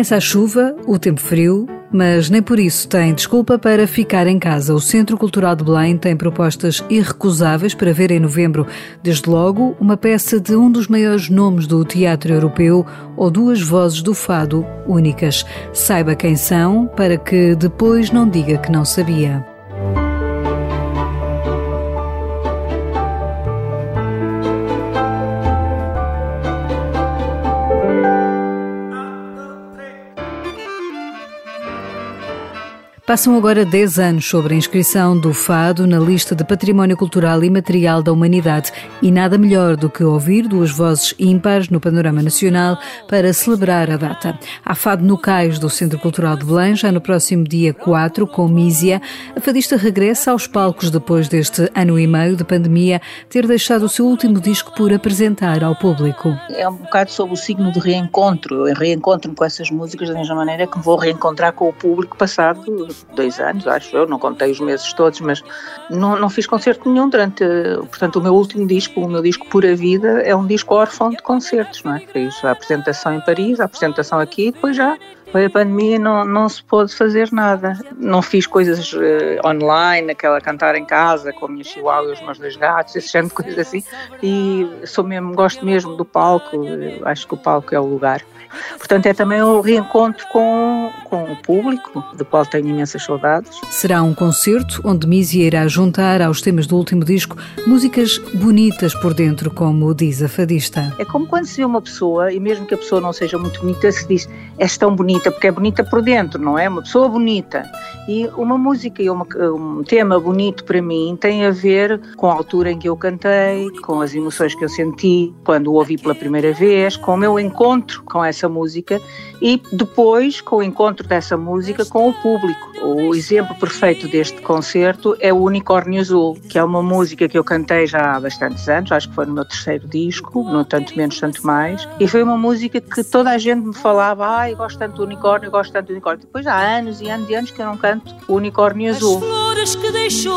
Começa a chuva, o tempo frio, mas nem por isso tem desculpa para ficar em casa. O Centro Cultural de Belém tem propostas irrecusáveis para ver em novembro. Desde logo, uma peça de um dos maiores nomes do teatro europeu ou duas vozes do fado únicas. Saiba quem são para que depois não diga que não sabia. Passam agora 10 anos sobre a inscrição do Fado na lista de Património Cultural e Material da Humanidade e nada melhor do que ouvir duas vozes ímpares no panorama nacional para celebrar a data. Há Fado no Cais do Centro Cultural de Belém, já no próximo dia 4, com Mísia. A fadista regressa aos palcos depois deste ano e meio de pandemia ter deixado o seu último disco por apresentar ao público. É um bocado sob o signo de reencontro. Eu reencontro-me com essas músicas da mesma maneira que vou reencontrar com o público passado dois anos, acho eu, não contei os meses todos, mas não, não fiz concerto nenhum durante, portanto, o meu último disco, o meu disco Pura Vida, é um disco órfão de concertos, não é? Fiz a apresentação em Paris, a apresentação aqui e depois já foi a pandemia não, não se pôde fazer nada. Não fiz coisas uh, online, aquela cantar em casa com a minha chihuahua e os meus dois gatos, esse género de coisas assim. E sou mesmo, gosto mesmo do palco, acho que o palco é o lugar. Portanto, é também um reencontro com, com o público, do qual tenho imensas saudades. Será um concerto onde Mísia irá juntar aos temas do último disco músicas bonitas por dentro, como diz a fadista. É como quando se vê uma pessoa, e mesmo que a pessoa não seja muito bonita, se diz és tão bonita, porque é bonita por dentro, não é? Uma pessoa bonita. E uma música e uma, um tema bonito para mim tem a ver com a altura em que eu cantei, com as emoções que eu senti quando o ouvi pela primeira vez, com o meu encontro com essa música e depois com o encontro dessa música com o público. O exemplo perfeito deste concerto é o Unicórnio Azul, que é uma música que eu cantei já há bastantes anos, acho que foi no meu terceiro disco, no Tanto Menos, Tanto Mais, e foi uma música que toda a gente me falava, ai, gosto tanto do unicórnio, gosto tanto do unicórnio. Depois há anos e anos e anos que eu não canto o Unicórnio Azul. As flores que deixou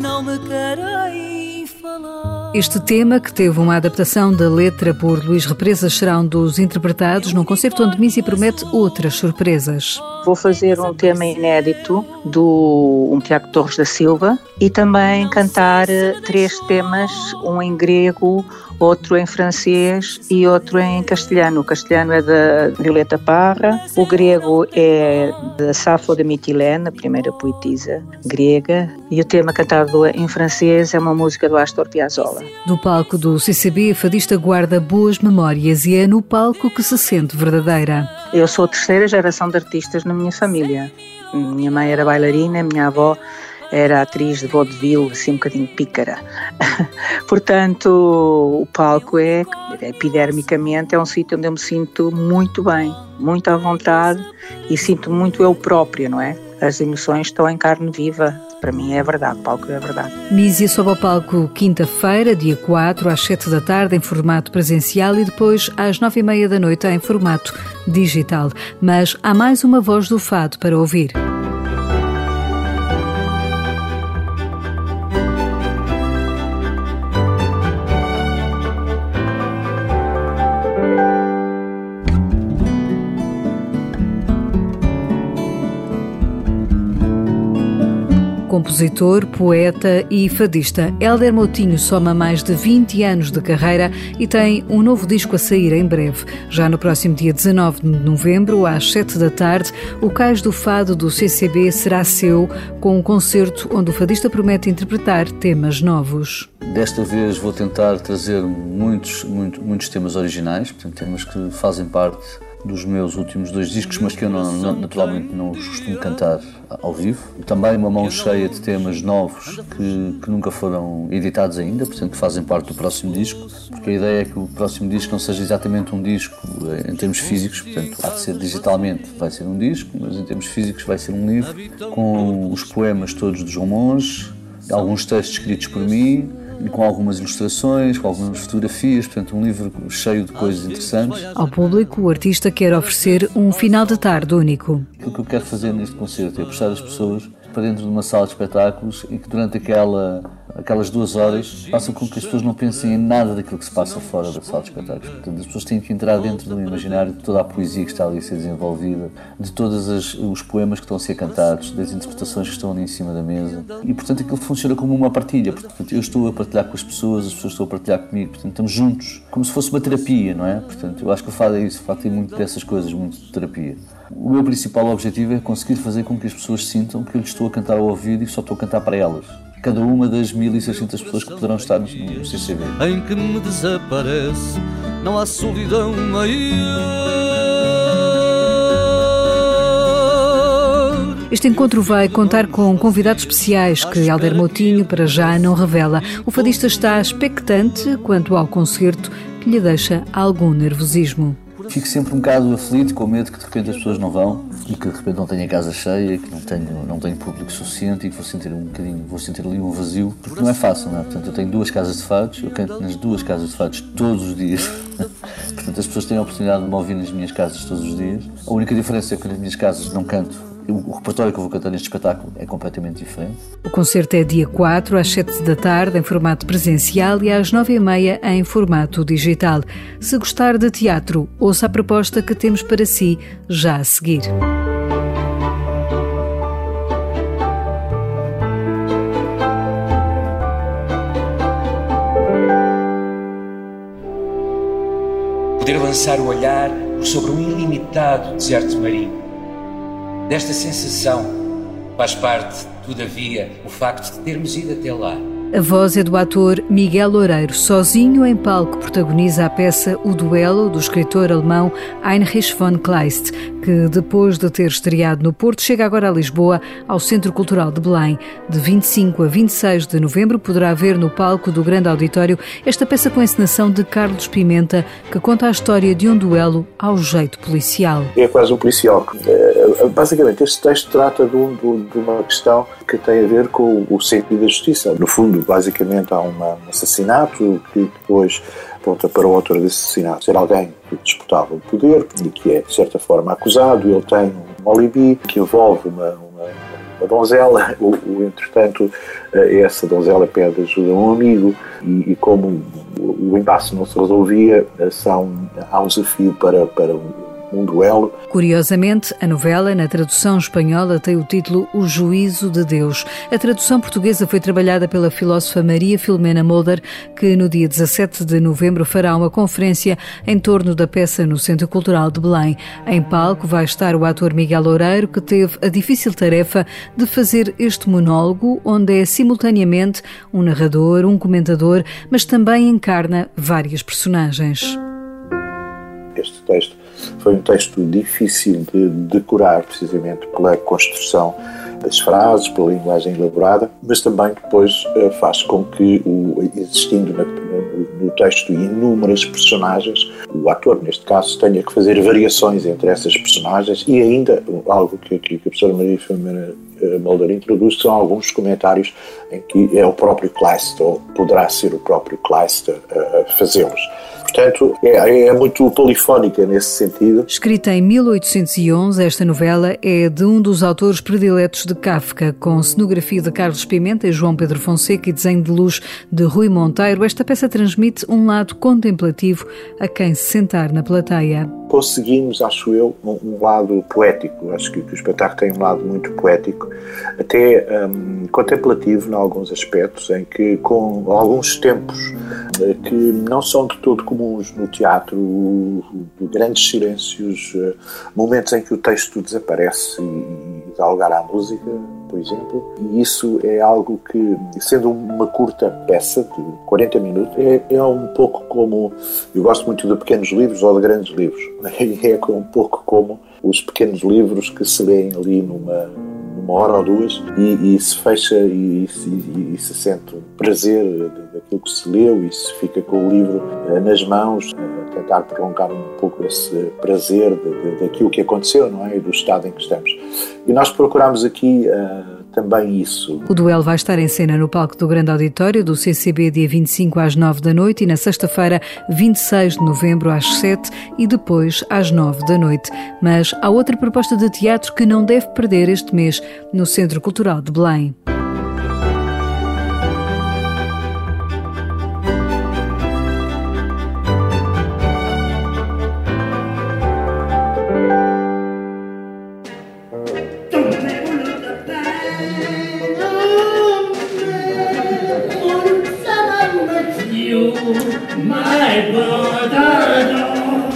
não me querem falar. Este tema, que teve uma adaptação da letra por Luís Represas, será um dos interpretados num concerto onde Missy promete outras surpresas. Vou fazer um tema inédito do um Tiago Torres da Silva e também cantar eh, três temas, um em grego, outro em francês e outro em castelhano. O castelhano é da Violeta Parra, o grego é da Safo de Mitilene, a primeira poetisa grega, e o tema cantado em francês é uma música do Astor Piazzolla. Do palco do CCB, a fadista guarda boas memórias e é no palco que se sente verdadeira. Eu sou a terceira geração de artistas na minha família. Minha mãe era bailarina, minha avó era atriz de vaudeville, assim um bocadinho pícara. Portanto, o palco é, epidermicamente, é um sítio onde eu me sinto muito bem, muito à vontade e sinto muito eu própria, não é? As emoções estão em carne viva. Para mim é verdade, o palco é verdade. Mísia sobe ao palco quinta-feira, dia 4, às 7 da tarde, em formato presencial e depois às 9 e meia da noite em formato digital. Mas há mais uma voz do fado para ouvir. Compositor, poeta e fadista. Helder Moutinho soma mais de 20 anos de carreira e tem um novo disco a sair em breve. Já no próximo dia 19 de novembro, às 7 da tarde, o Cais do Fado do CCB será seu, com um concerto onde o fadista promete interpretar temas novos. Desta vez vou tentar trazer muitos, muitos, temas originais, portanto, temas que fazem parte dos meus últimos dois discos, mas que eu não, não, naturalmente não os costumo cantar ao vivo. Também uma mão cheia de temas novos que, que nunca foram editados ainda, portanto que fazem parte do próximo disco, porque a ideia é que o próximo disco não seja exatamente um disco eh, em termos físicos, portanto há de ser digitalmente, vai ser um disco, mas em termos físicos vai ser um livro com os poemas todos do João Monge, alguns textos escritos por mim, com algumas ilustrações, com algumas fotografias, portanto, um livro cheio de coisas interessantes. Ao público, o artista quer oferecer um final de tarde único. O que eu quero fazer neste concerto é puxar as pessoas para dentro de uma sala de espetáculos e que durante aquela aquelas duas horas façam com que as pessoas não pensem em nada daquilo que se passa fora da sala de espetáculos. Portanto, as pessoas têm que entrar dentro do imaginário de toda a poesia que está ali a ser desenvolvida, de todos os poemas que estão a ser cantados, das interpretações que estão ali em cima da mesa. E, portanto, aquilo funciona como uma partilha. Portanto, eu estou a partilhar com as pessoas, as pessoas estão a partilhar comigo. Portanto, estamos juntos, como se fosse uma terapia, não é? Portanto, eu acho que o fado é isso. O fado tem muito dessas coisas, muito de terapia. O meu principal objetivo é conseguir fazer com que as pessoas sintam que eu lhes estou a cantar ao ouvido e só estou a cantar para elas cada uma das 1.600 pessoas que poderão estar no, CCB. Em que me desaparece, não há solidão maior. Este encontro vai contar com convidados especiais que Alder Moutinho para já não revela. O fadista está expectante quanto ao concerto que lhe deixa algum nervosismo. Fico sempre um bocado aflito, com medo que de repente as pessoas não vão e que de repente não tenha casa cheia, que não tenho, não tenho público suficiente e que vou sentir um bocadinho, vou sentir ali um vazio, porque não é fácil, não é? Portanto, eu tenho duas casas de fados, eu canto nas duas casas de fados todos os dias. Portanto, as pessoas têm a oportunidade de me ouvir nas minhas casas todos os dias. A única diferença é que nas minhas casas não canto o repertório que eu vou cantar neste espetáculo é completamente diferente. O concerto é dia 4, às 7 da tarde, em formato presencial, e às 9 e meia, em formato digital. Se gostar de teatro, ouça a proposta que temos para si já a seguir. Poder lançar o olhar sobre um ilimitado deserto marinho Desta sensação faz parte, todavia, o facto de termos ido até lá a voz é do ator Miguel Loureiro. Sozinho em palco protagoniza a peça O Duelo, do escritor alemão Heinrich von Kleist, que depois de ter estreado no Porto, chega agora a Lisboa, ao Centro Cultural de Belém. De 25 a 26 de novembro poderá ver no palco do Grande Auditório esta peça com encenação de Carlos Pimenta, que conta a história de um duelo ao jeito policial. É quase um policial. É, basicamente, este texto trata de, um, de uma questão que tem a ver com o sentido da justiça. No fundo, basicamente há uma, um assassinato que depois aponta para o autor desse assassinato ser alguém que disputava o poder e que é, de certa forma, acusado. Ele tem um alibi que envolve uma, uma, uma donzela. O, o, entretanto, eh, essa donzela pede ajuda a um amigo e, e como o, impasse não se resolvia, eh, são, há um desafio para, para duelo. Curiosamente, a novela, na tradução espanhola, tem o título O Juízo de Deus. A tradução portuguesa foi trabalhada pela filósofa Maria Filomena Mulder, que no dia 17 de novembro fará uma conferência em torno da peça no Centro Cultural de Belém. Em palco vai estar o ator Miguel Loureiro, que teve a difícil tarefa de fazer este monólogo, onde é simultaneamente um narrador, um comentador, mas também encarna várias personagens. Este texto foi um texto difícil de decorar, precisamente pela construção das frases, pela linguagem elaborada, mas também depois eh, faz com que, o, existindo no texto inúmeras personagens, o ator, neste caso, tenha que fazer variações entre essas personagens e ainda algo que, que a professora Maria Filomena eh, Mulder introduz são alguns comentários em que é o próprio Kleist, ou poderá ser o próprio Kleist a fazê-los. Portanto, é, é, muito polifónica nesse sentido. Escrita em 1811, esta novela é de um dos autores prediletos de Kafka, com cenografia de Carlos Pimenta e João Pedro Fonseca e desenho de luz de Rui Monteiro. Esta peça transmite um lado contemplativo a quem se sentar na plateia. Conseguimos, acho eu, um, um lado poético. Acho que, que, o espetáculo tem um lado muito poético, até um, contemplativo em alguns aspectos, em que com alguns tempos eh, que não são de todo comuns no teatro, grandes silêncios, eh, momentos em que o texto desaparece e dá lugar à música, por exemplo, e isso é algo que, sendo uma curta peça de 40 minutos, é, é um pouco como. Eu gosto muito de pequenos livros ou de grandes livros, é um pouco como os pequenos livros que se leem ali numa uma hora ou duas e, e se fecha e, e, e, se sente prazer daquilo que se leu e se fica com o livro uh, nas mãos, uh, tentar prolongar um pouco esse prazer daquilo que aconteceu, não é? E do estado em que estamos. E nós procuramos aqui uh, também isso. O duelo vai estar em cena no palco do Grande Auditório do CCB dia 25 às 9 da noite e na sexta-feira 26 de novembro às 7 e depois às 9 da noite. Mas há outra proposta de teatro que não deve perder este mês no Centro Cultural de Belém.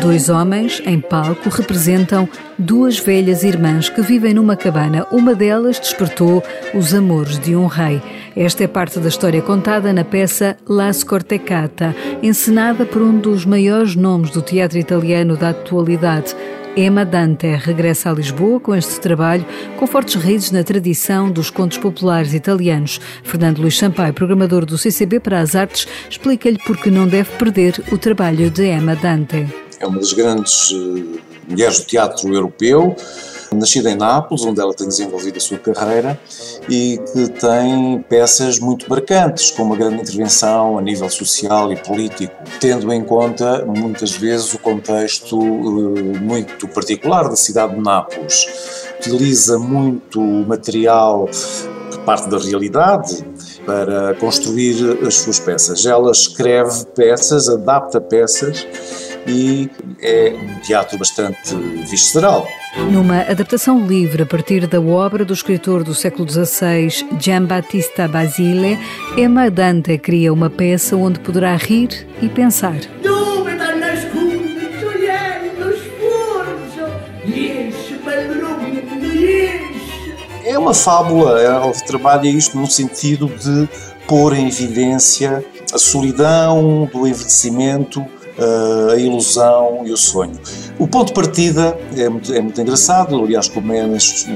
Dois homens, em palco, representam duas velhas irmãs que vivem numa cabana. Uma delas despertou os amores de um rei. Esta é parte da história contada na peça La Scortecata, encenada por um dos maiores nomes do teatro italiano da atualidade, Emma Dante regressa a Lisboa com este trabalho, com fortes raízes na tradição dos contos populares italianos. Fernando Luís Sampaio, programador do CCB para as Artes, explica-lhe porque não deve perder o trabalho de Emma Dante é uma das grandes uh, mulheres do teatro europeu, nascida em Nápoles, onde ela tem desenvolvido a sua carreira e que tem peças muito marcantes, com uma grande intervenção a nível social e político, tendo em conta muitas vezes o contexto uh, muito particular da cidade de Nápoles. Utiliza muito material que parte da realidade, para construir as suas peças. Ela escreve peças, adapta peças e é um teatro bastante visceral. Numa adaptação livre a partir da obra do escritor do século XVI, Giambattista Basile, Emma Dante cria uma peça onde poderá rir e pensar. É uma fábula, ela trabalha isto no sentido de pôr em evidência a solidão do envelhecimento, a ilusão e o sonho. O ponto de partida é muito, é muito engraçado, aliás, como é nos,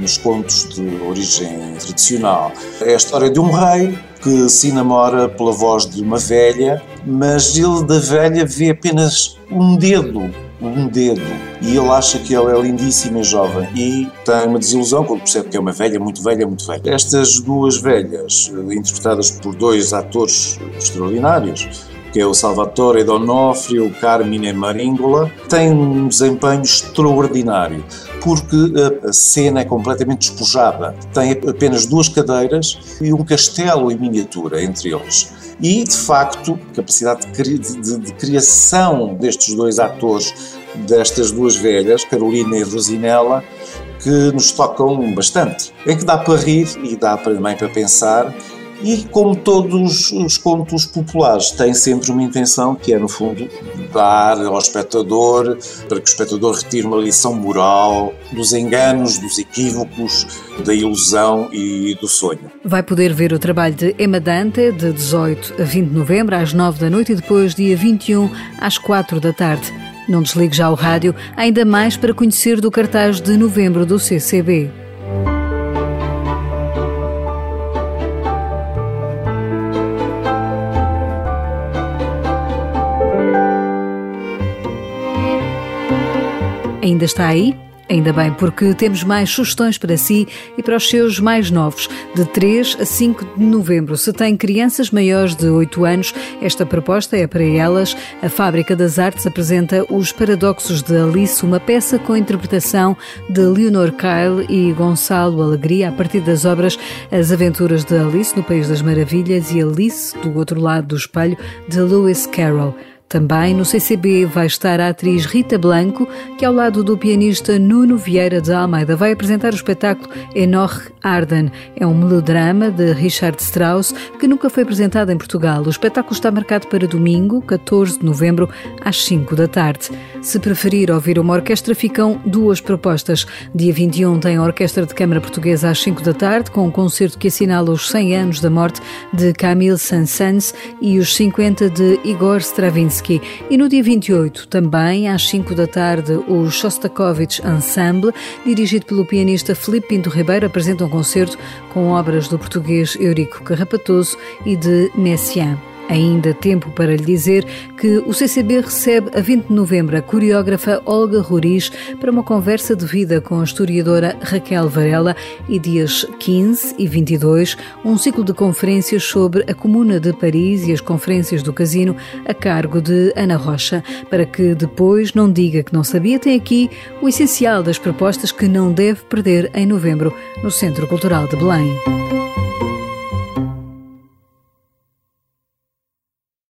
nos contos de origem tradicional. É a história de um rei que se namora pela voz de uma velha, mas ele da velha vê apenas um dedo um dedo e ele acha que ela é lindíssima e jovem e tem uma desilusão quando percebe que é uma velha, muito velha, muito velha. Estas duas velhas, interpretadas por dois atores extraordinários, que é o Salvatore Donofrio, o Carmine Maringola, tem um desempenho extraordinário, porque a cena é completamente despojada. Tem apenas duas cadeiras e um castelo em miniatura entre eles. E, de facto, a capacidade de, de, de criação destes dois atores, destas duas velhas, Carolina e Rosinella, que nos tocam bastante. Em que dá para rir e dá também para pensar e, como todos os contos populares, tem sempre uma intenção que é, no fundo, dar ao espectador, para que o espectador retire uma lição moral dos enganos, dos equívocos, da ilusão e do sonho. Vai poder ver o trabalho de Emma Dante de 18 a 20 de novembro, às 9 da noite, e depois, dia 21, às 4 da tarde. Não desligue já o rádio, ainda mais para conhecer do cartaz de novembro do CCB. Ainda está aí? Ainda bem, porque temos mais sugestões para si e para os seus mais novos, de 3 a 5 de novembro. Se tem crianças maiores de 8 anos, esta proposta é para elas. A Fábrica das Artes apresenta Os Paradoxos de Alice, uma peça com interpretação de Leonor Kyle e Gonçalo Alegria, a partir das obras As Aventuras de Alice no País das Maravilhas e Alice, do outro lado do espelho, de Lewis Carroll. Também no CCB vai estar a atriz Rita Blanco, que ao lado do pianista Nuno Vieira de Almeida vai apresentar o espetáculo Enoch Arden. É um melodrama de Richard Strauss que nunca foi apresentado em Portugal. O espetáculo está marcado para domingo, 14 de novembro, às 5 da tarde. Se preferir ouvir uma orquestra, ficam duas propostas. Dia 21 tem a Orquestra de Câmara Portuguesa às 5 da tarde, com um concerto que assinala os 100 anos da morte de Camille Saint-Saëns e os 50 de Igor Stravinsky. E no dia 28, também às 5 da tarde, o Shostakovich Ensemble, dirigido pelo pianista Filipe Pinto Ribeiro, apresenta um concerto com obras do português Eurico Carrapatoso e de Messiaen. Ainda tempo para lhe dizer que o CCB recebe a 20 de novembro a coreógrafa Olga Roriz para uma conversa de vida com a historiadora Raquel Varela e dias 15 e 22 um ciclo de conferências sobre a Comuna de Paris e as conferências do Casino a cargo de Ana Rocha. Para que depois não diga que não sabia, tem aqui o essencial das propostas que não deve perder em novembro no Centro Cultural de Belém.